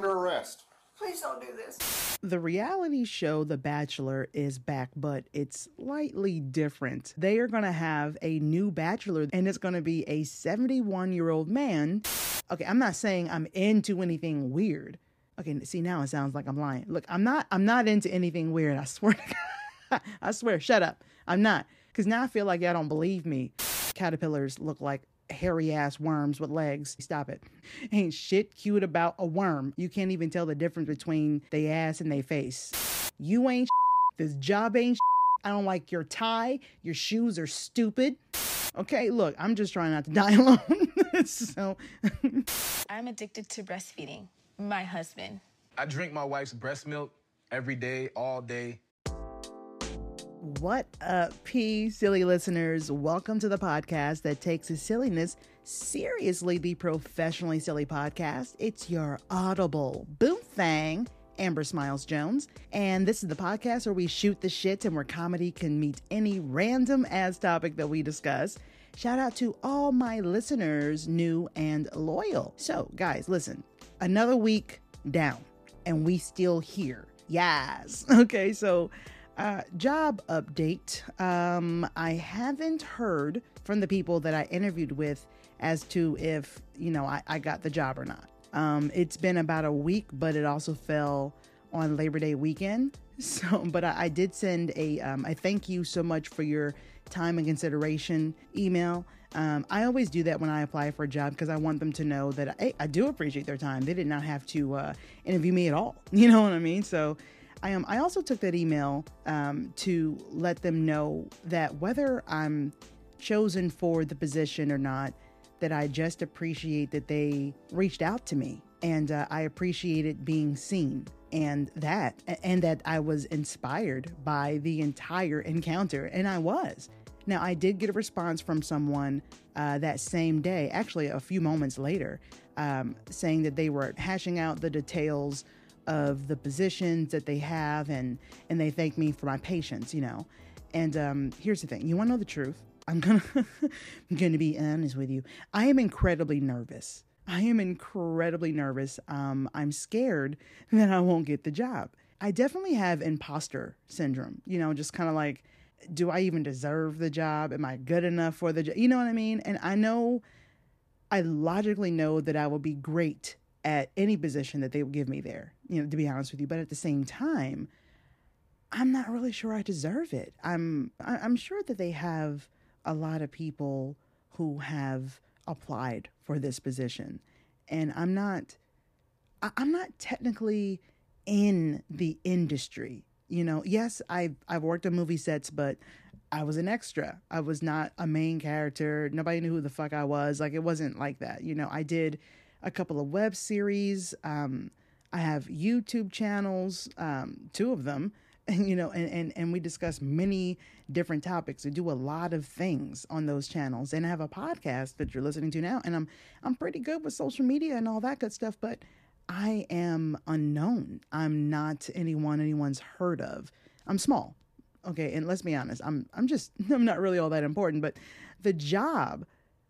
under arrest. Please don't do this. The reality show The Bachelor is back, but it's slightly different. They are going to have a new bachelor, and it's going to be a 71 year old man. Okay, I'm not saying I'm into anything weird. Okay, see now it sounds like I'm lying. Look, I'm not. I'm not into anything weird. I swear. I swear. Shut up. I'm not. Because now I feel like y'all don't believe me. Caterpillars look like hairy ass worms with legs. Stop it. Ain't shit cute about a worm. You can't even tell the difference between they ass and they face. You ain't this job ain't I don't like your tie. Your shoes are stupid. Okay, look, I'm just trying not to die alone. so I'm addicted to breastfeeding. My husband. I drink my wife's breast milk every day, all day. What up, P silly listeners? Welcome to the podcast that takes his silliness seriously, the professionally silly podcast. It's your audible boom thang, Amber Smiles Jones. And this is the podcast where we shoot the shit and where comedy can meet any random ass topic that we discuss. Shout out to all my listeners, new and loyal. So, guys, listen, another week down, and we still here. Yes. Okay, so uh, job update. Um, I haven't heard from the people that I interviewed with as to if, you know, I, I got the job or not. Um, it's been about a week, but it also fell on Labor Day weekend. So, but I, I did send a, um, I thank you so much for your time and consideration email. Um, I always do that when I apply for a job because I want them to know that I, I do appreciate their time. They did not have to uh, interview me at all. You know what I mean? So I um, I also took that email um, to let them know that whether I'm chosen for the position or not, that I just appreciate that they reached out to me and uh, I appreciated being seen and that and that I was inspired by the entire encounter and I was. Now I did get a response from someone uh, that same day, actually a few moments later, um, saying that they were hashing out the details of the positions that they have and and they thank me for my patience you know. And um, here's the thing you want to know the truth? I'm gonna i'm gonna be honest with you. I am incredibly nervous. I am incredibly nervous. Um, i'm scared that i won't get the job. I definitely have imposter syndrome you know just kind of like do i even deserve the job? Am i good enough for the job you know what i mean? And i know i logically know that i will be great at any position that they would give me there, you know, to be honest with you. But at the same time, I'm not really sure I deserve it. I'm I'm sure that they have a lot of people who have applied for this position, and I'm not I'm not technically in the industry. You know, yes, I've I've worked on movie sets, but I was an extra. I was not a main character. Nobody knew who the fuck I was. Like it wasn't like that. You know, I did a couple of web series. Um, I have YouTube channels, um, two of them, and, you know, and, and, and we discuss many different topics. We do a lot of things on those channels, and I have a podcast that you're listening to now. And I'm I'm pretty good with social media and all that good stuff, but I am unknown. I'm not anyone anyone's heard of. I'm small, okay. And let's be honest, I'm I'm just I'm not really all that important. But the job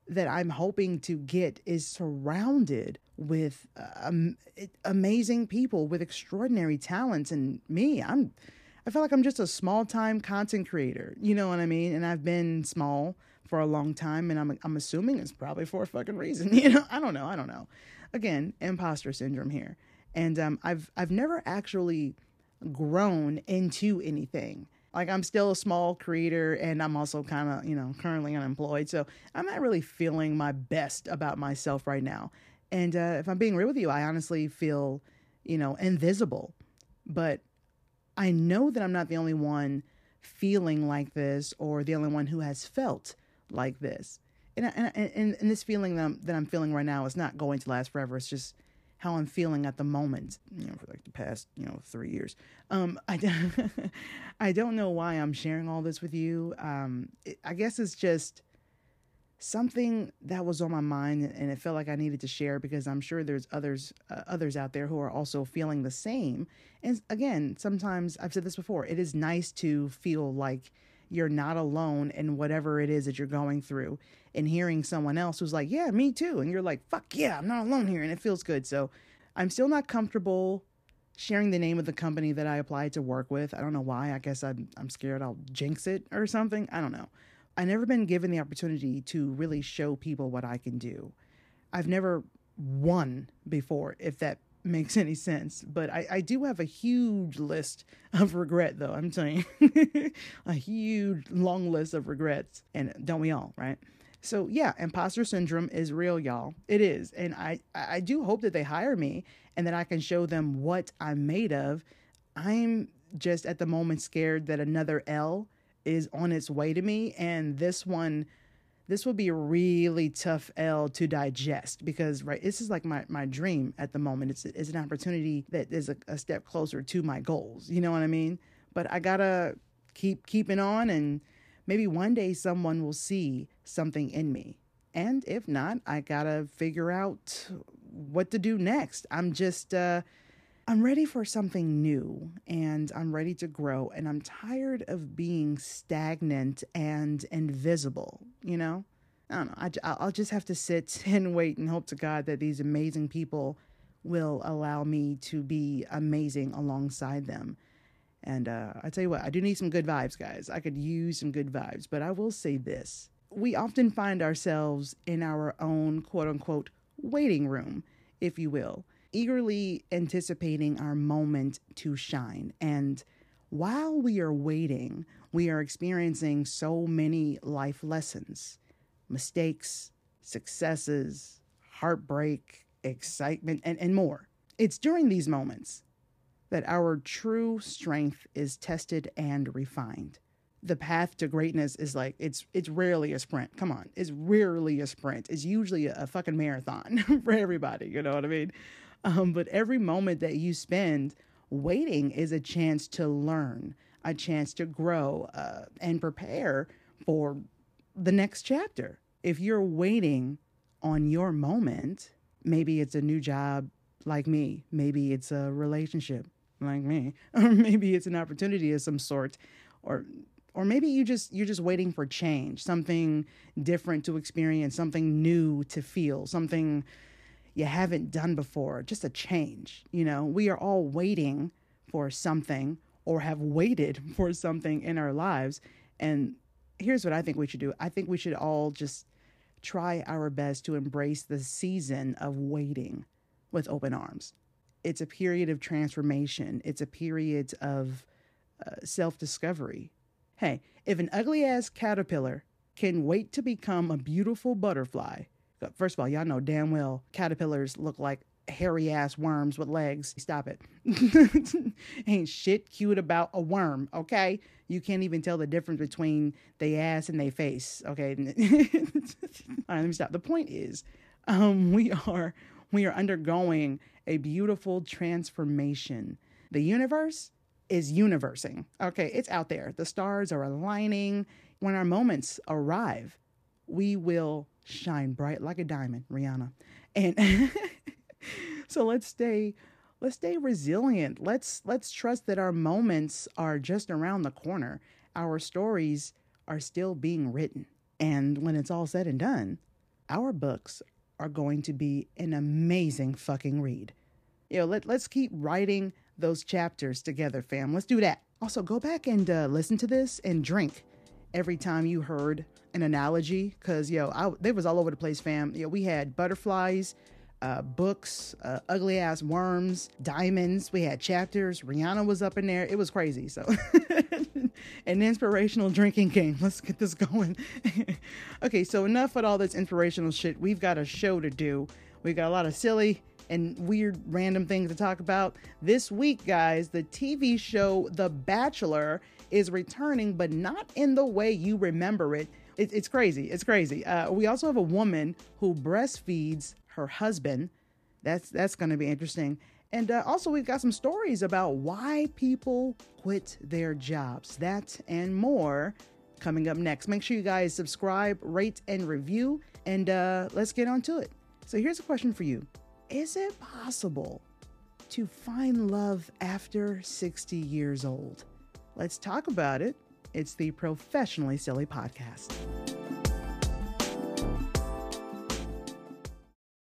that I'm hoping to get is surrounded with um, amazing people with extraordinary talents. And me, I'm, I feel like I'm just a small time content creator. You know what I mean? And I've been small for a long time, and I'm, I'm assuming it's probably for a fucking reason. You know, I don't know. I don't know. Again, imposter syndrome here. And um, I've, I've never actually grown into anything. Like I'm still a small creator and I'm also kind of, you know, currently unemployed. So I'm not really feeling my best about myself right now. And uh, if I'm being real with you, I honestly feel, you know, invisible. But I know that I'm not the only one feeling like this or the only one who has felt like this. And, and, and, and this feeling that I'm, that I'm feeling right now is not going to last forever. It's just how I'm feeling at the moment, you know, for like the past, you know, three years. Um, I, I don't know why I'm sharing all this with you. Um, it, I guess it's just something that was on my mind and it felt like I needed to share because I'm sure there's others, uh, others out there who are also feeling the same. And again, sometimes I've said this before, it is nice to feel like you're not alone in whatever it is that you're going through and hearing someone else who's like, yeah, me too. And you're like, fuck yeah, I'm not alone here. And it feels good. So I'm still not comfortable sharing the name of the company that I applied to work with. I don't know why. I guess I'm, I'm scared I'll jinx it or something. I don't know. I've never been given the opportunity to really show people what I can do. I've never won before, if that makes any sense. But I, I do have a huge list of regret, though. I'm telling you, a huge long list of regrets. And don't we all, right? So yeah, imposter syndrome is real, y'all. It is. And I, I do hope that they hire me and that I can show them what I'm made of. I'm just at the moment scared that another L is on its way to me. And this one this will be a really tough L to digest because right this is like my, my dream at the moment. It's it's an opportunity that is a, a step closer to my goals. You know what I mean? But I gotta keep keeping on and maybe one day someone will see something in me. And if not, I gotta figure out what to do next. I'm just uh I'm ready for something new and I'm ready to grow and I'm tired of being stagnant and invisible, you know? I don't know. I, I'll just have to sit and wait and hope to God that these amazing people will allow me to be amazing alongside them. And uh, I tell you what, I do need some good vibes, guys. I could use some good vibes, but I will say this. We often find ourselves in our own quote unquote waiting room, if you will eagerly anticipating our moment to shine. And while we are waiting, we are experiencing so many life lessons, mistakes, successes, heartbreak, excitement, and, and more. It's during these moments that our true strength is tested and refined. The path to greatness is like it's it's rarely a sprint. Come on, it's rarely a sprint. It's usually a, a fucking marathon for everybody. You know what I mean? Um, but every moment that you spend waiting is a chance to learn, a chance to grow, uh, and prepare for the next chapter. If you're waiting on your moment, maybe it's a new job like me, maybe it's a relationship like me, or maybe it's an opportunity of some sort, or or maybe you just you're just waiting for change, something different to experience, something new to feel, something you haven't done before, just a change. You know, we are all waiting for something or have waited for something in our lives. And here's what I think we should do I think we should all just try our best to embrace the season of waiting with open arms. It's a period of transformation, it's a period of uh, self discovery. Hey, if an ugly ass caterpillar can wait to become a beautiful butterfly, First of all, y'all know damn well caterpillars look like hairy ass worms with legs. Stop it. Ain't shit cute about a worm, okay? You can't even tell the difference between the ass and their face, okay? all right, let me stop. The point is, um, we are we are undergoing a beautiful transformation. The universe is universing. Okay, it's out there. The stars are aligning. When our moments arrive, we will shine bright like a diamond, Rihanna. And so let's stay let's stay resilient. Let's let's trust that our moments are just around the corner. Our stories are still being written. And when it's all said and done, our books are going to be an amazing fucking read. You know, let, let's keep writing those chapters together, fam. Let's do that. Also, go back and uh, listen to this and drink every time you heard an analogy because yo I, they was all over the place fam. Yo we had butterflies uh, books uh, ugly ass worms diamonds. We had chapters. Rihanna was up in there. It was crazy so. An inspirational drinking game. Let's get this going. Okay so enough with all this inspirational shit. We've got a show to do. We got a lot of silly and weird random things to talk about. This week guys the tv show the bachelor is returning but not in the way you remember it it, it's crazy. It's crazy. Uh, we also have a woman who breastfeeds her husband. That's that's going to be interesting. And uh, also, we've got some stories about why people quit their jobs. That and more coming up next. Make sure you guys subscribe, rate, and review. And uh, let's get on to it. So, here's a question for you Is it possible to find love after 60 years old? Let's talk about it it's the Professionally Silly Podcast.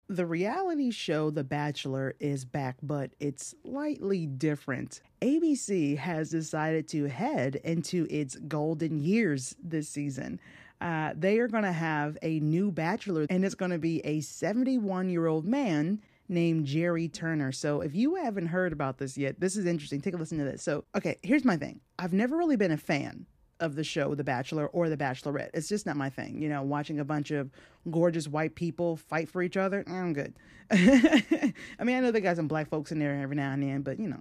The reality show The Bachelor is back, but it's slightly different. ABC has decided to head into its golden years this season. Uh, they are going to have a new bachelor, and it's going to be a 71 year old man named Gerry Turner. So if you haven't heard about this yet, this is interesting. Take a listen to this. So, okay, here's my thing I've never really been a fan of the show The Bachelor or The Bachelorette. It's just not my thing. You know, watching a bunch of gorgeous white people fight for each other, mm, I'm good. I mean, I know they got some black folks in there every now and then, but you know,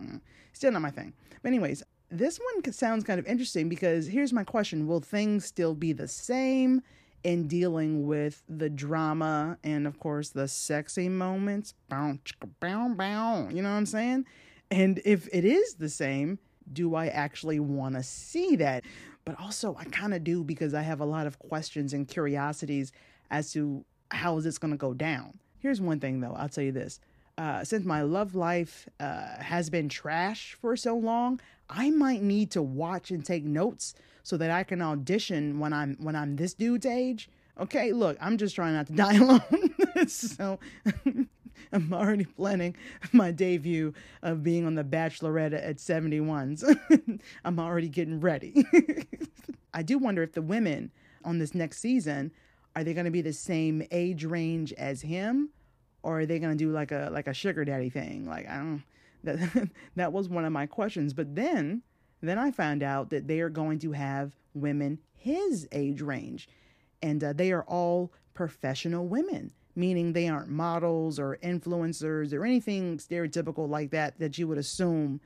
still not my thing. But anyways, this one sounds kind of interesting because here's my question: Will things still be the same in dealing with the drama and, of course, the sexy moments? Bow, bow, bow. You know what I'm saying? And if it is the same, do I actually want to see that? but also I kind of do because I have a lot of questions and curiosities as to how is this going to go down. Here's one thing though, I'll tell you this. Uh, since my love life uh, has been trash for so long, I might need to watch and take notes so that I can audition when I'm when I'm this dude's age. Okay, look, I'm just trying not to die alone. so I'm already planning my debut of being on The Bachelorette at 71s. I'm already getting ready. I do wonder if the women on this next season are they going to be the same age range as him or are they going to do like a like a sugar daddy thing? Like I don't that that was one of my questions. But then then I found out that they are going to have women his age range and uh, they are all professional women meaning they aren't models or influencers or anything stereotypical like that that you would assume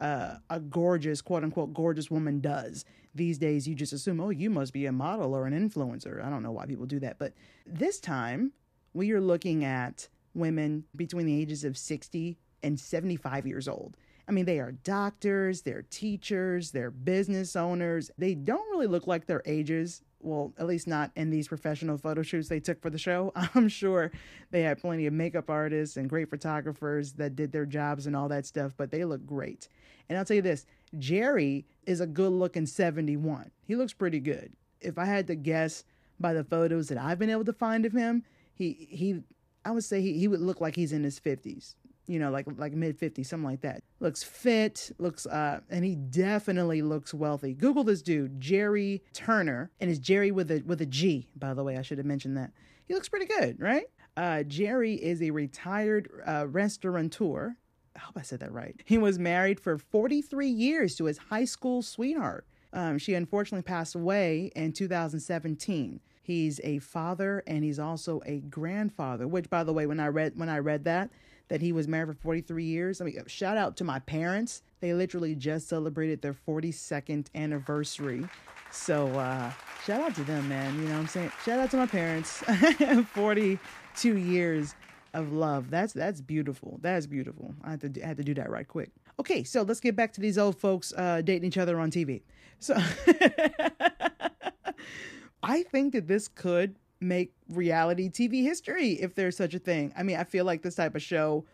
uh, a gorgeous, quote unquote, gorgeous woman does. These days, you just assume, oh, you must be a model or an influencer. I don't know why people do that. But this time, we are looking at women between the ages of 60 and 75 years old. I mean, they are doctors, they're teachers, they're business owners. They don't really look like their ages well, at least not in these professional photo shoots they took for the show. I'm sure they had plenty of makeup artists and great photographers that did their jobs and all that stuff, but they look great. And I'll tell you this Gerry is a good looking 71. He looks pretty good. If I had to guess by the photos that I've been able to find of him, he, he, I would say he, he would look like he's in his 50s you know, like like mid 50s, something like that. Looks fit, looks uh and he definitely looks wealthy. Google this dude, Gerry Turner, and it's Gerry with a with a G, by the way. I should have mentioned that. He looks pretty good, right? Uh, Gerry is a retired uh, restaurateur. I hope I said that right. He was married for 43 years to his high school sweetheart. Um, she unfortunately passed away in 2017. He's a father and he's also a grandfather. Which, by the way, when I read when I read that, that he was married for 43 years. I mean, shout out to my parents. They literally just celebrated their 42nd anniversary. So, uh, shout out to them, man. You know what I'm saying? Shout out to my parents. 42 years of love. That's that's beautiful. That's beautiful. I had to I had to do that right quick. Okay, so let's get back to these old folks uh, dating each other on TV. So I think that this could make reality TV history if there's such a thing. I mean, I feel like this type of show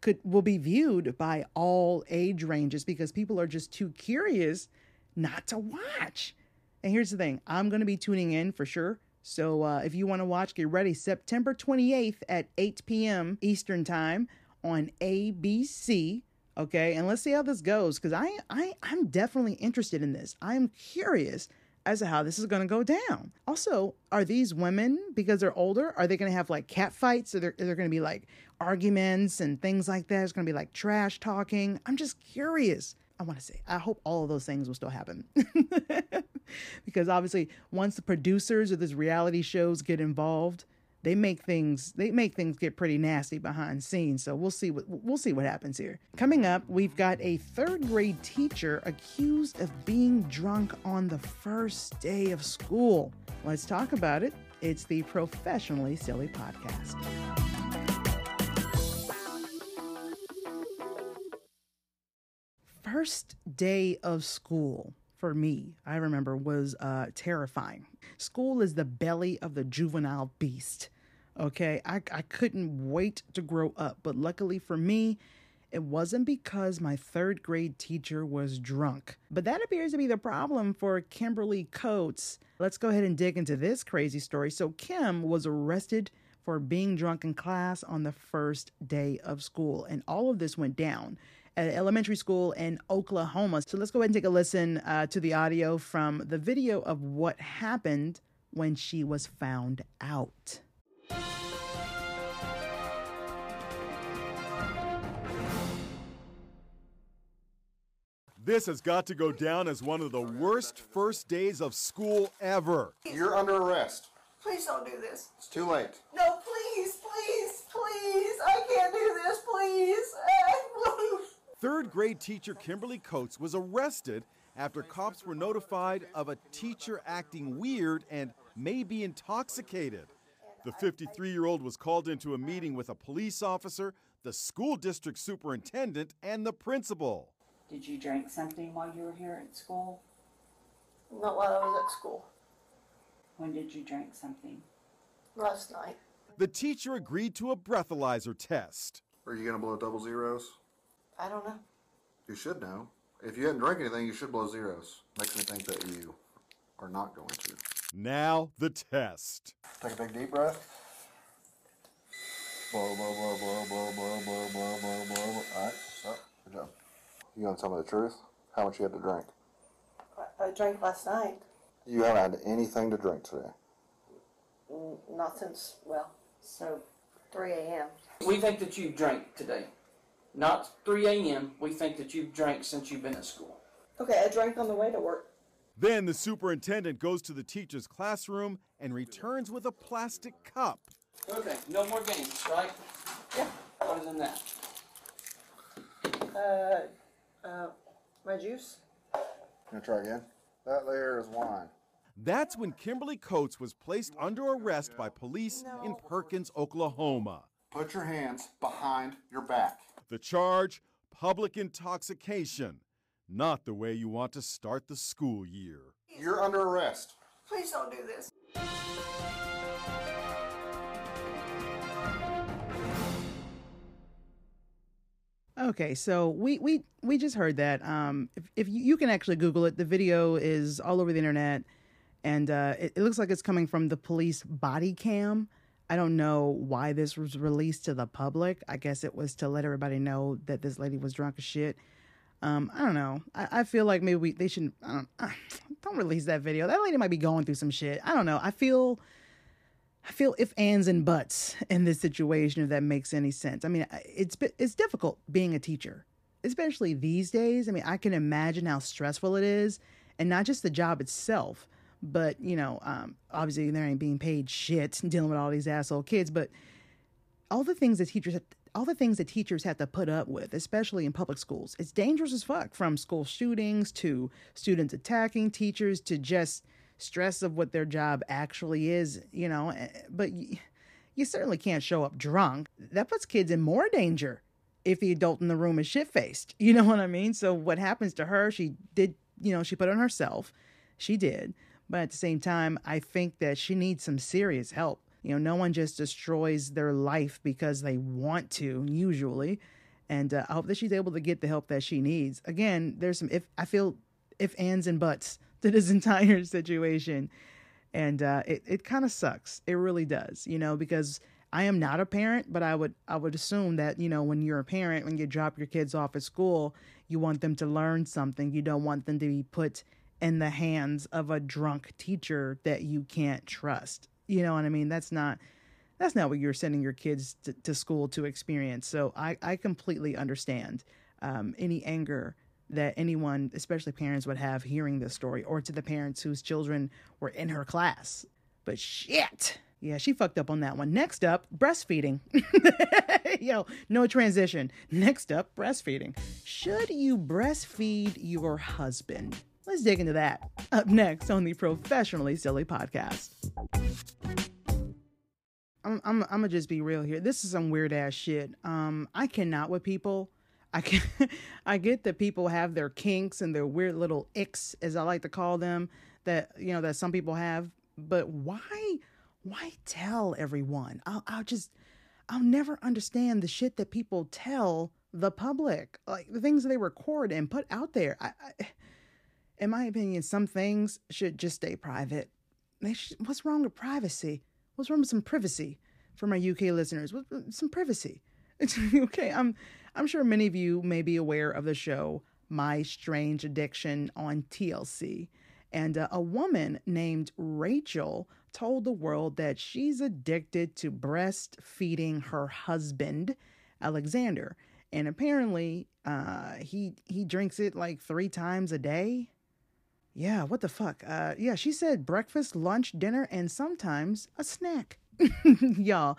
could will be viewed by all age ranges because people are just too curious not to watch. And here's the thing, I'm going to be tuning in for sure. So uh, if you want to watch, get ready. September 28th at 8 p.m. Eastern Time on ABC. Okay, and let's see how this goes because I, I I'm definitely interested in this. I'm curious as to how this is going to go down. Also, are these women, because they're older, are they going to have like cat fights? They're, they're going to be like arguments and things like that? It's going to be like trash talking. I'm just curious. I want to say, I hope all of those things will still happen. because obviously, once the producers of these reality shows get involved, they make things they make things get pretty nasty behind scenes. So we'll see what we'll see what happens here. Coming up we've got a third grade teacher accused of being drunk on the first day of school. Let's talk about it. It's the professionally silly podcast. First day of school for me, I remember, was uh, terrifying. School is the belly of the juvenile beast. Okay, I, I couldn't wait to grow up, but luckily for me, it wasn't because my third grade teacher was drunk. But that appears to be the problem for Kimberly Coates. Let's go ahead and dig into this crazy story. So, Kim was arrested for being drunk in class on the first day of school. And all of this went down elementary school in Oklahoma. So let's go ahead and take a listen uh, to the audio from the video of what happened when she was found out. This has got to go down as one of the worst first days of school ever. You're under arrest. Please don't do this. It's too late. No, please, please, please. I can't do this, please. Third grade teacher Kimberly Coates was arrested after cops were notified of a teacher acting weird and may be intoxicated. The 53 year old was called into a meeting with a police officer, the school district superintendent, and the principal. Did you drink something while you were here at school? Not while I was at school. When did you drink something? Last night. The teacher agreed to a breathalyzer test. Are you gonna blow double zeros? I don't know. You should know. If you hadn't drank anything, you should blow zeros. Makes me think that you are not going to. Now, the test. Take a big deep breath. Blow, blow, blow, blow, blow, blow, blow, blow, blow, blow. blow. All right, stop. Good job. You gonna tell me the truth? How much you had to drink? I, I drank last night. You haven't had anything to drink today. Not since, well, so 3 a.m. We think that you've drank today. Not 3 a.m. We think that you've drank since you've been at school. Okay, I drank on the way to work. Then the superintendent goes to the teacher's classroom and returns with a plastic cup. Okay, no more games, right? Yeah. What is in that? Uh, uh, my juice? Gonna try again? That there is wine. That's when Kimberly Coates was placed under arrest by police in Perkins, Oklahoma. Put your hands behind your back. The charge public intoxication. Not the way you want to start the school year. You're under arrest. Please don't do this. Okay, so we we we just heard that. Um, if, if you, you can actually Google it, the video is all over the internet, and uh, it, it looks like it's coming from the police body cam. I don't know why this was released to the public. I guess it was to let everybody know that this lady was drunk as shit. Um, I don't know. I, I feel like maybe we they shouldn't. I don't, don't release that video. That lady might be going through some shit. I don't know. I feel. I feel if ands and buts in this situation, if that makes any sense. I mean, it's it's difficult being a teacher, especially these days. I mean, I can imagine how stressful it is, and not just the job itself, but you know, um, obviously they ain't being paid shit dealing with all these asshole kids, but all the things that teachers have, all the things that teachers have to put up with, especially in public schools, it's dangerous as fuck. From school shootings to students attacking teachers to just stress of what their job actually is, you know. But you, you certainly can't show up drunk. That puts kids in more danger if the adult in the room is shit faced. You know what I mean? So what happens to her? She did, you know, she put on herself. She did. But at the same time, I think that she needs some serious help. You know, no one just destroys their life because they want to, usually. And uh, I hope that she's able to get the help that she needs. Again, there's some if I feel if ands and buts to this entire situation. And uh, it, it kind of sucks. It really does, you know, because I am not a parent, but I would I would assume that, you know, when you're a parent, when you drop your kids off at school, you want them to learn something. You don't want them to be put in the hands of a drunk teacher that you can't trust. You know what I mean? That's not that's not what you're sending your kids to, to school to experience. So I, I completely understand um, any anger that anyone, especially parents, would have hearing this story, or to the parents whose children were in her class. But shit. Yeah, she fucked up on that one. Next up, breastfeeding. Yo, no transition. Next up, breastfeeding. Should you breastfeed your husband? Let's dig into that. Up next on the Professionally Silly podcast. I'm, I'm, I'm gonna just be real here. This is some weird ass shit. Um, I cannot with people. I can, I get that people have their kinks and their weird little icks, as I like to call them, that you know that some people have. But why, why tell everyone? I'll, I'll just, I'll never understand the shit that people tell the public, like the things they record and put out there. I, I, in my opinion, some things should just stay private. What's wrong with privacy? What's wrong with some privacy? for my UK listeners with some privacy. okay, I'm I'm sure many of you may be aware of the show My Strange Addiction on TLC. And uh, a woman named Rachel told the world that she's addicted to breastfeeding her husband, Alexander. And apparently, uh, he he drinks it like three times a day. Yeah, what the fuck? Uh, yeah, she said breakfast, lunch, dinner, and sometimes a snack. Y'all,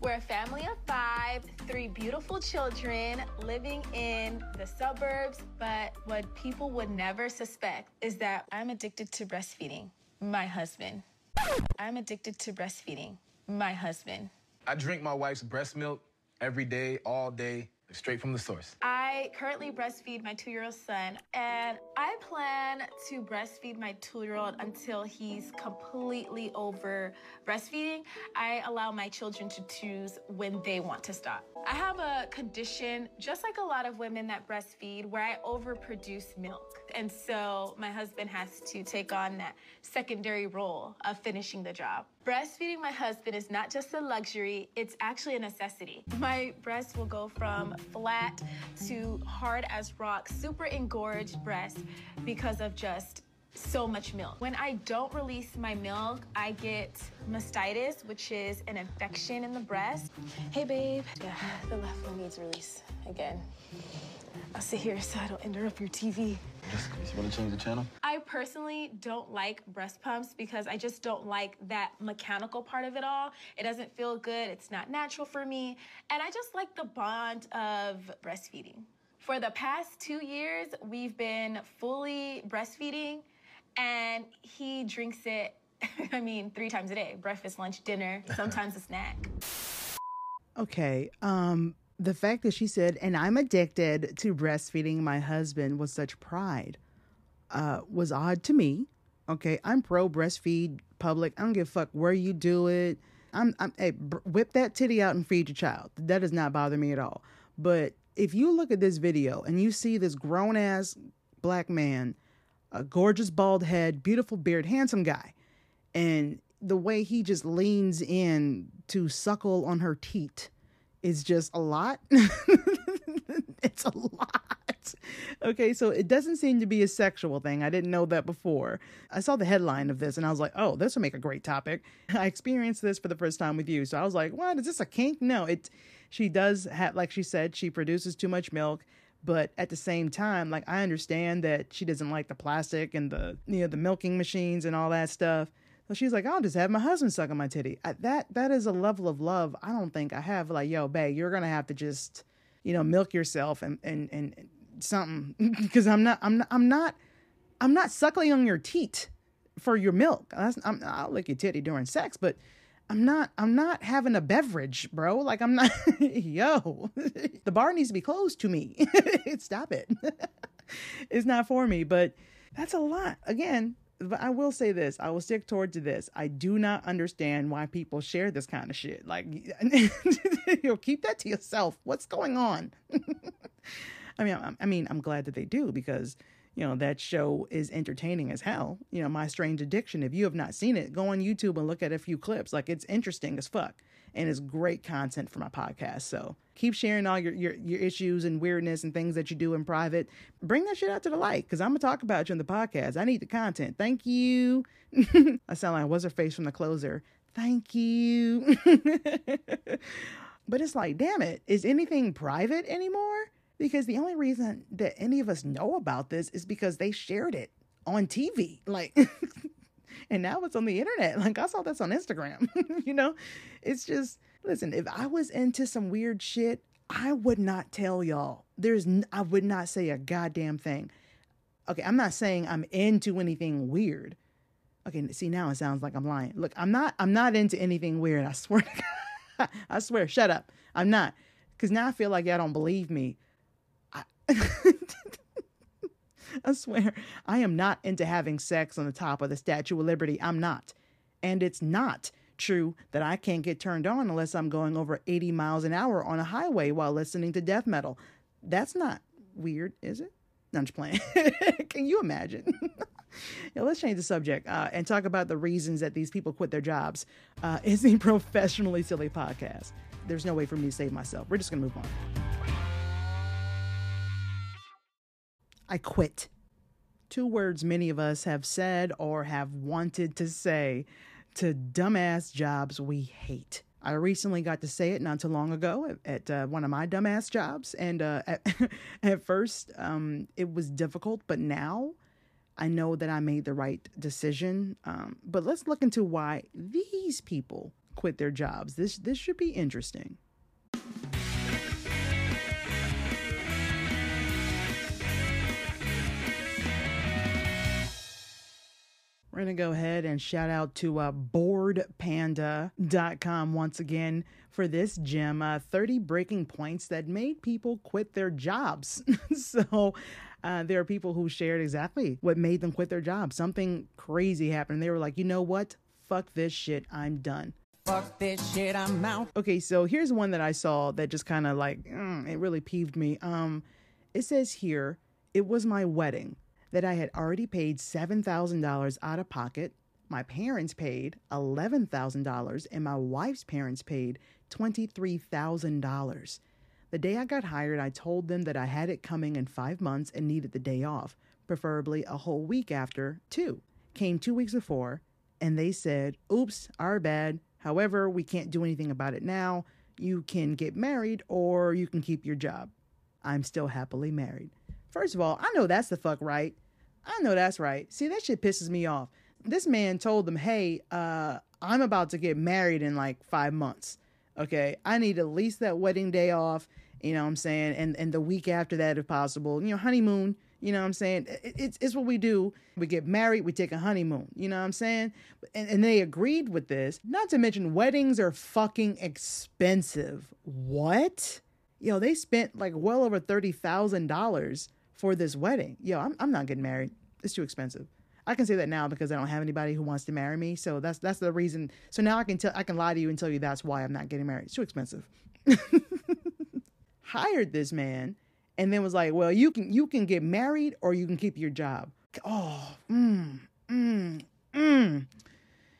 We're a family of five, three beautiful children living in the suburbs. But what people would never suspect is that I'm addicted to breastfeeding my husband. I'm addicted to breastfeeding my husband. I drink my wife's breast milk every day, all day, straight from the source. I currently breastfeed my two year old son, and I plan to breastfeed my two year old until he's completely over breastfeeding. I allow my children to choose when they want to stop. I have a condition, just like a lot of women that breastfeed, where I overproduce milk. And so my husband has to take on that secondary role of finishing the job. Breastfeeding my husband is not just a luxury, it's actually a necessity. My breast will go from flat to hard as rock, super engorged breast because of just so much milk. When I don't release my milk, I get mastitis, which is an infection in the breast. Hey, babe. Yeah, the left one needs release again. I'll sit here so I don't interrupt your TV. Just, you want to change the channel? I personally don't like breast pumps because I just don't like that mechanical part of it all. It doesn't feel good, it's not natural for me, and I just like the bond of breastfeeding. For the past two years, we've been fully breastfeeding, and he drinks it, I mean, three times a day breakfast, lunch, dinner, sometimes a snack. Okay. Um, the fact that she said, and I'm addicted to breastfeeding my husband with such pride, uh, was odd to me. Okay. I'm pro breastfeed public. I don't give a fuck where you do it. I'm, I'm, hey, whip that titty out and feed your child. That does not bother me at all. But if you look at this video and you see this grown ass black man, a gorgeous bald head, beautiful beard, handsome guy, and the way he just leans in to suckle on her teat is just a lot. it's a lot. Okay, so it doesn't seem to be a sexual thing. I didn't know that before. I saw the headline of this and I was like, oh, this will make a great topic. I experienced this for the first time with you. So I was like, what? Is this a kink? No, it she does have like she said, she produces too much milk. But at the same time, like I understand that she doesn't like the plastic and the you know the milking machines and all that stuff. She's like, I'll just have my husband suck on my titty. I, that that is a level of love I don't think I have. Like, yo, babe, you're gonna have to just, you know, milk yourself and and and something because I'm not I'm not I'm not I'm not suckling on your teat for your milk. That's, I'm, I'll lick your titty during sex, but I'm not I'm not having a beverage, bro. Like I'm not yo. the bar needs to be closed to me. Stop it. it's not for me, but that's a lot. Again, but I will say this. I will stick toward to this. I do not understand why people share this kind of shit. Like you keep that to yourself. What's going on? I mean, I, I mean, I'm glad that they do because you know that show is entertaining as hell. You know, My Strange Addiction. If you have not seen it, go on YouTube and look at a few clips. Like it's interesting as fuck, and it's great content for my podcast. So keep sharing all your your, your issues and weirdness and things that you do in private. Bring that shit out to the light because I'm gonna talk about you in the podcast. I need the content. Thank you. I sound like what's her face from the closer. Thank you. but it's like, damn it, is anything private anymore? Because the only reason that any of us know about this is because they shared it on TV. Like, and now it's on the internet. Like, I saw this on Instagram. you know, it's just, listen, if I was into some weird shit, I would not tell y'all. There's, n- I would not say a goddamn thing. Okay, I'm not saying I'm into anything weird. Okay, see now it sounds like I'm lying. Look, I'm not. I'm not into anything weird. I swear. I swear. Shut up. I'm not. Because now I feel like y'all don't believe me. I, swear, I am not into having sex on the top of the Statue of Liberty. I'm not. And it's not true that I can't get turned on unless I'm going over 80 miles an hour on a highway while listening to death metal. That's not weird, is it? No, I'm just playing. Can you imagine? Yeah, let's change the subject uh, and talk about the reasons that these people quit their jobs. Uh, it's a professionally silly podcast. There's no way for me to save myself. We're just going to move on. I quit. Two words many of us have said or have wanted to say to dumbass jobs we hate. I recently got to say it not too long ago at, at uh, one of my dumbass jobs. And uh, at, at first, um, it was difficult, but now I know that I made the right decision. Um, but let's look into why these people quit their jobs. This this should be interesting. We're going to go ahead and shout out to uh, boredpanda.com once again for this gem uh, 30 breaking points that made people quit their jobs. so, uh, there are people who shared exactly what made them quit their job. Something crazy happened. They were like, you know what? Fuck this shit. I'm done. Fuck this shit. I'm out. Okay, so here's one that I saw that just kind of like, mm, it really peeved me. Um, It says here, it was my wedding that I had already paid $7,000 out of pocket. My parents paid $11,000 and my wife's parents paid $23,000. The day I got hired, I told them that I had it coming in five months and needed the day off, preferably a whole week after, too. Came two weeks before, and they said, Oops, our bad. However, we can't do anything about it now. You can get married or you can keep your job. I'm still happily married. First of all, I know that's the fuck right. I know that's right. See, that shit pisses me off. This man told them, hey, uh, I'm about to get married in like five months. Okay. I need at least that wedding day off. You know what I'm saying? And and the week after that, if possible. You know, honeymoon. You know what I'm saying? It, it's, it's what we do. We get married, we take a honeymoon. You know what I'm saying? And, and they agreed with this. Not to mention, weddings are fucking expensive. What? Yo, they spent like well over $30,000 for this wedding. Yo, I'm, I'm not getting married. It's too expensive. I can say that now because I don't have anybody who wants to marry me. So that's that's the reason. So now I can tell I can lie to you and tell you that's why I'm not getting married. It's too expensive. Hired this man and then was like, "Well, you can you can get married or you can keep your job." Oh, mm, mm, mm.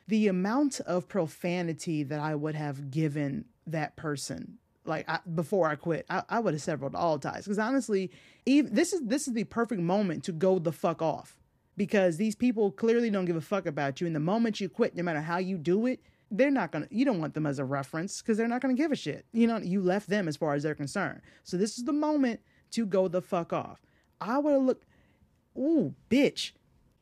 The amount of profanity that I would have given that person like I, before I quit, I, I would have severed all ties. Because honestly, even this is this is the perfect moment to go the fuck off. Because these people clearly don't give a fuck about you. And the moment you quit, no matter how you do it, they're not gonna. You don't want them as a reference because they're not gonna give a shit. You know, you left them as far as they're concerned. So this is the moment to go the fuck off. I would have looked. Ooh, bitch.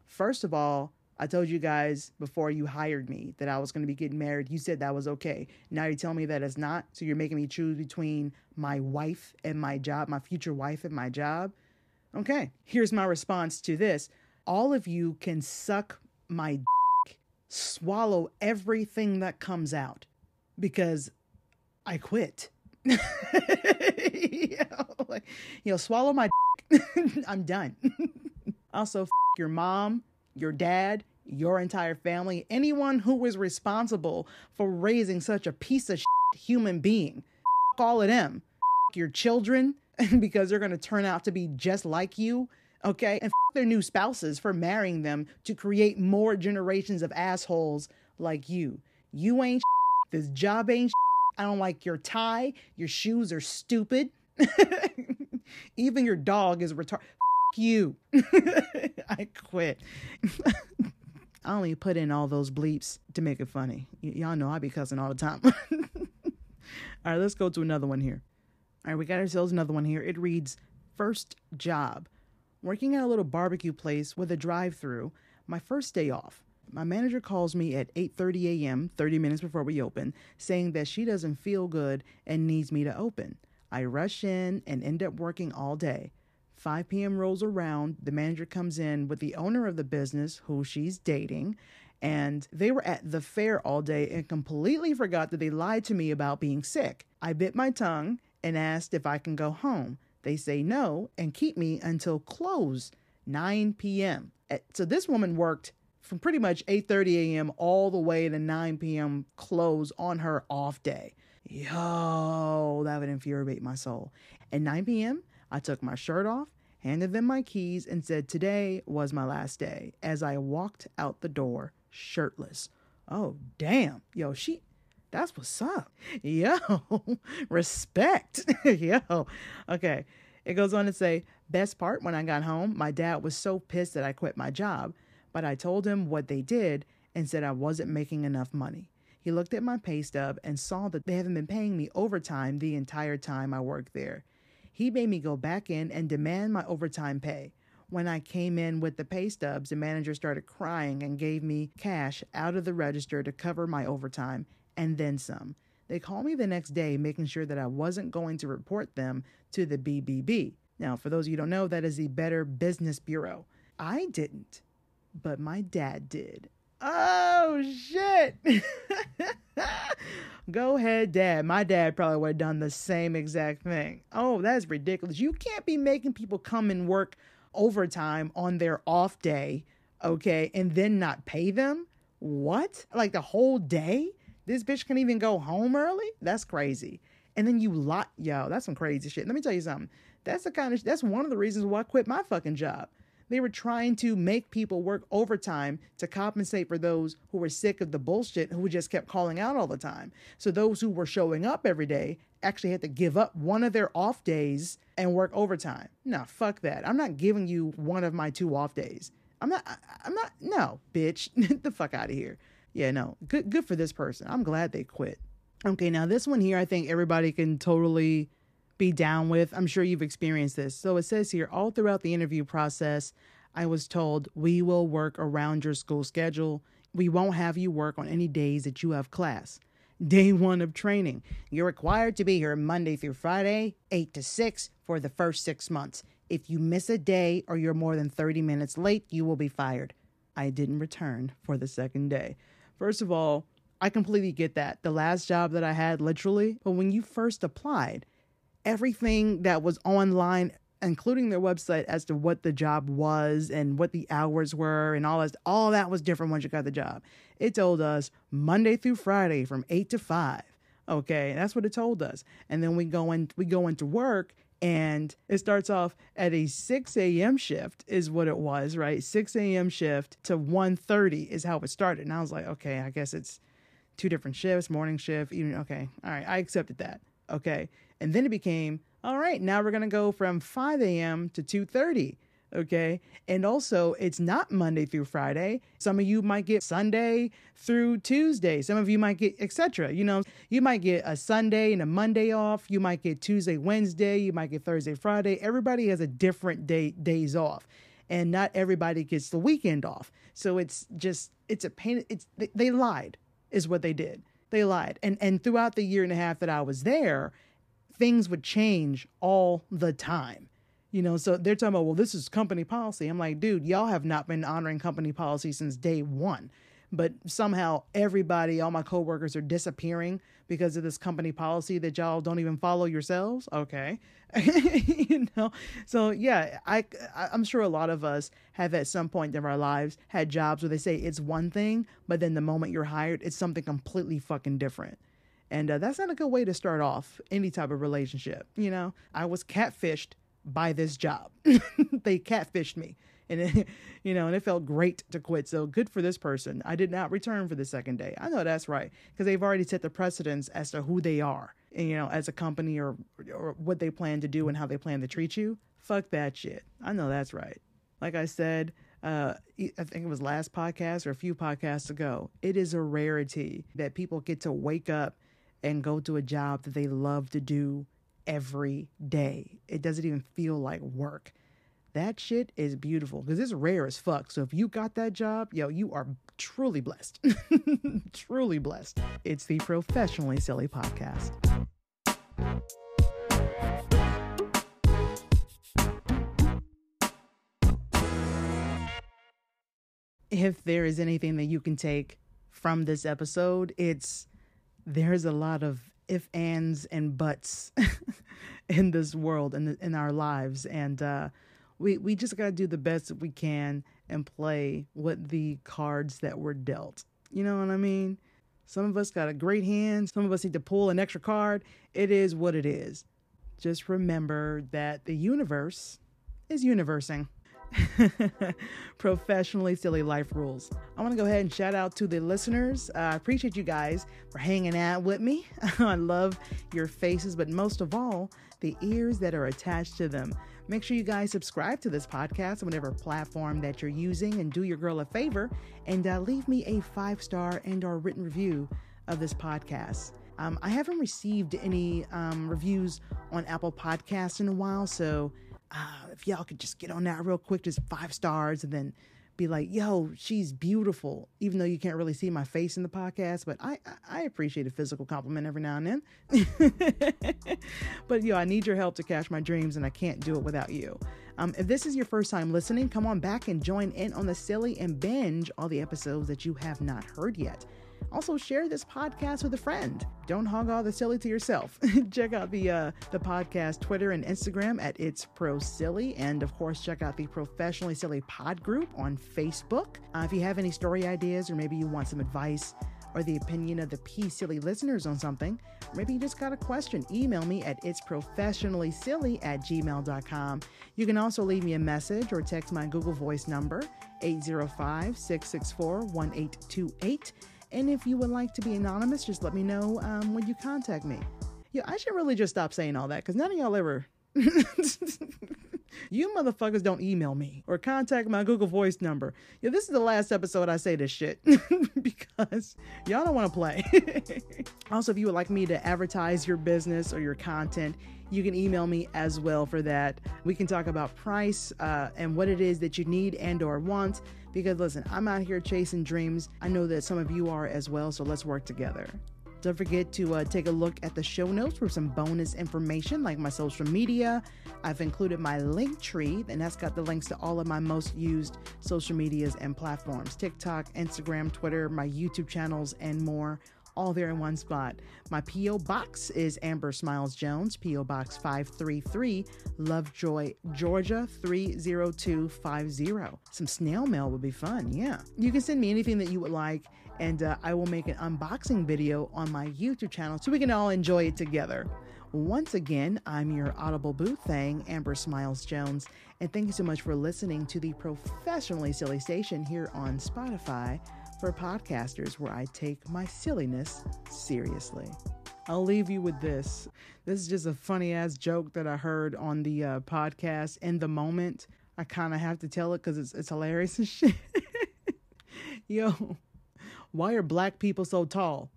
First of all, I told you guys before you hired me that I was going to be getting married. You said that was okay. Now you're telling me that it's not. So you're making me choose between my wife and my job, my future wife and my job. Okay. Here's my response to this. All of you can suck my dick, swallow everything that comes out because I quit. you, know, swallow my dick. I'm done. also, your mom, your dad, your entire family, anyone who was responsible for raising such a piece of human being. all of them. your children because they're going to turn out to be just like you. Okay. And their new spouses for marrying them to create more generations of assholes like you. You ain't this job ain't I don't like your tie. Your shoes are stupid. Even your dog is retarded. you. I quit. I only put in all those bleeps to make it funny. Y- y'all know I be cussing all the time. all right, let's go to another one here. All right, we got ourselves another one here. It reads First job. Working at a little barbecue place with a drive through, my first day off. My manager calls me at 8:30 a.m., 30 minutes before we open, saying that she doesn't feel good and needs me to open. I rush in and end up working all day. 5 p.m. rolls around. The manager comes in with the owner of the business, who she's dating, and they were at the fair all day and completely forgot that they lied to me about being sick. I bit my tongue and asked if I can go home. They say no and keep me until close, 9 p.m. Eh, so this woman worked from pretty much 8:30 a.m. all the way to 9 p.m. close on her off day. Yo, that would infuriate my soul. At 9 p.m., I took my shirt off handed them my keys, and said today was my last day as I walked out the door shirtless. Oh, damn. Yo, she. That's what's up. Yo, respect. Yo. Okay. It goes on to say, best part when I got home, my dad was so pissed that I quit my job, but I told him what they did and said I wasn't making enough money. He looked at my pay stub and saw that they haven't been paying me overtime the entire time I worked there. He made me go back in and demand my overtime pay. When I came in with the pay stubs, the manager started crying and gave me cash out of the register to cover my overtime and then some. They called me the next day, making sure that I wasn't going to report them to the BBB. Now, for those of you don't know, that is the Better Business Bureau. I didn't, but my dad did. Oh, shit. Go ahead, dad. My dad probably would have done the same exact thing. Oh, that's ridiculous. You can't be making people come and work overtime on their off day, okay, and then not pay them. What? Like the whole day? This bitch can even go home early? That's crazy. And then you lot, yo, that's some crazy shit. Let me tell you something. That's the kind of, that's one of the reasons why I quit my fucking job. They were trying to make people work overtime to compensate for those who were sick of the bullshit who just kept calling out all the time. So those who were showing up every day actually had to give up one of their off days and work overtime. No, fuck that. I'm not giving you one of my two off days. I'm not I'm not no, bitch. The fuck out of here. Yeah, no. Good good for this person. I'm glad they quit. Okay, now this one here I think everybody can totally be down with. I'm sure you've experienced this. So it says here all throughout the interview process, I was told we will work around your school schedule. We won't have you work on any days that you have class. Day one of training. You're required to be here Monday through Friday, 8 to 6 for the first six months. If you miss a day or you're more than 30 minutes late, you will be fired. I didn't return for the second day. First of all, I completely get that. The last job that I had, literally, but when you first applied, everything that was online, including their website as to what the job was and what the hours were and all that, all that was different once you got the job. It told us Monday through Friday from eight to five. Okay, that's what it told us. And then we go in, we go into work and it starts off at a 6 a.m. shift is what it was, right? 6 a.m. shift to 1.30 is how it started. And I was like, okay, I guess it's two different shifts, morning shift, even okay. All right, I accepted that. Okay. And then it became, all right, now we're going to go from 5 a.m. to 2.30. Okay. And also, it's not Monday through Friday. Some of you might get Sunday through Tuesday. Some of you might get etc. You know, you might get a Sunday and a Monday off. You might get Tuesday, Wednesday. You might get Thursday, Friday. Everybody has a different day days off. And not everybody gets the weekend off. So it's just, it's a pain. It's, they, they lied, is what they did. They lied. And, and throughout the year and a half that I was there, things would change all the time. You know, so they're talking about, well, this is company policy. I'm like, dude, y'all have not been honoring company policy since day one. But somehow everybody, all my coworkers are disappearing because of this company policy that y'all don't even follow yourselves. Okay. you know, so yeah, I, I'm sure a lot of us have at some point in our lives had jobs where they say it's one thing, but then the moment you're hired, it's something completely fucking different. And uh, that's not a good way to start off any type of relationship. You know, I was catfished by this job. they catfished me. And it, you know, and it felt great to quit. So good for this person. I did not return for the second day. I know that's right because they've already set the precedence as to who they are, you know, as a company or or what they plan to do and how they plan to treat you. Fuck that shit. I know that's right. Like I said, uh, I think it was last podcast or a few podcasts ago. It is a rarity that people get to wake up and go to a job that they love to do every day. It doesn't even feel like work. That shit is beautiful because it's rare as fuck. So if you got that job, yo, you are truly blessed. truly blessed. It's the Professionally Silly Podcast. If there is anything that you can take from this episode, it's there's a lot of if ands and buts in this world and in, in our lives and uh, we we just got to do the best that we can and play with the cards that were dealt you know what i mean some of us got a great hand some of us need to pull an extra card it is what it is just remember that the universe is universing. Professionally silly life rules. I want to go ahead and shout out to the listeners. Uh, I appreciate you guys for hanging out with me. I love your faces, but most of all, the ears that are attached to them. Make sure you guys subscribe to this podcast on whatever platform that you're using and do your girl a favor and uh, leave me a five star and or written review of this podcast. Um, I haven't received any um, reviews on Apple Podcasts in a while, so uh, if y'all could just get on that real quick, just five stars, and then be like, "Yo, she's beautiful," even though you can't really see my face in the podcast. But I I appreciate a physical compliment every now and then. but yo, I need your help to cash my dreams, and I can't do it without you. Um, if this is your first time listening, come on back and join in on the silly and binge all the episodes that you have not heard yet. Also, share this podcast with a friend. Don't hog all the silly to yourself. check out the uh, the podcast Twitter and Instagram at It's Pro Silly, and of course, check out the Professionally Silly Pod group on Facebook. Uh, if you have any story ideas, or maybe you want some advice or the opinion of the P Silly listeners on something, maybe you just got a question, email me at it's professionally silly at gmail.com. You can also leave me a message or text my Google Voice number, 805 664 1828. And if you would like to be anonymous, just let me know um, when you contact me. Yeah, I should really just stop saying all that because none of y'all ever. you motherfuckers don't email me or contact my Google Voice number. Yeah, this is the last episode I say this shit because y'all don't want to play. also, if you would like me to advertise your business or your content, you can email me as well for that. We can talk about price uh, and what it is that you need and or want because listen, I'm out here chasing dreams. I know that some of you are as well, so let's work together. Don't forget to uh, take a look at the show notes for some bonus information like my social media. I've included my link tree, and that's got the links to all of my most used social medias and platforms TikTok, Instagram, Twitter, my YouTube channels, and more all there in one spot. My P.O. Box is Amber Smiles Jones, P.O. Box 533, Lovejoy, Georgia 30250. Some snail mail would be fun, yeah. You can send me anything that you would like, and uh, I will make an unboxing video on my YouTube channel so we can all enjoy it together. Once again, I'm your Audible Boo thing, Amber Smiles Jones, and thank you so much for listening to the Professionally Silly Station here on Spotify for podcasters where I take my silliness seriously. I'll leave you with this. This is just a funny ass joke that I heard on the uh, podcast in the moment. I kind of have to tell it because it's, it's hilarious and shit. Yo, why are black people so tall?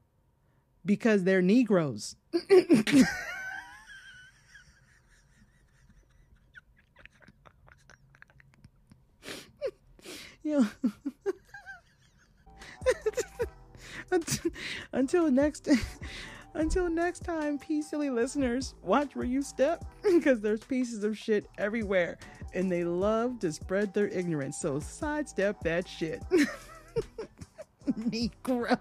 Because they're Negroes. Yo. until next until next time peace silly listeners. Watch where you step because there's pieces of shit everywhere and they love to spread their ignorance. So sidestep that shit. Negroes.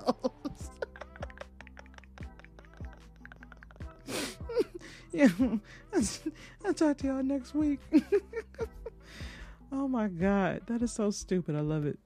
Yeah i'll talk to y'all next week. Oh my god that is so stupid. I love it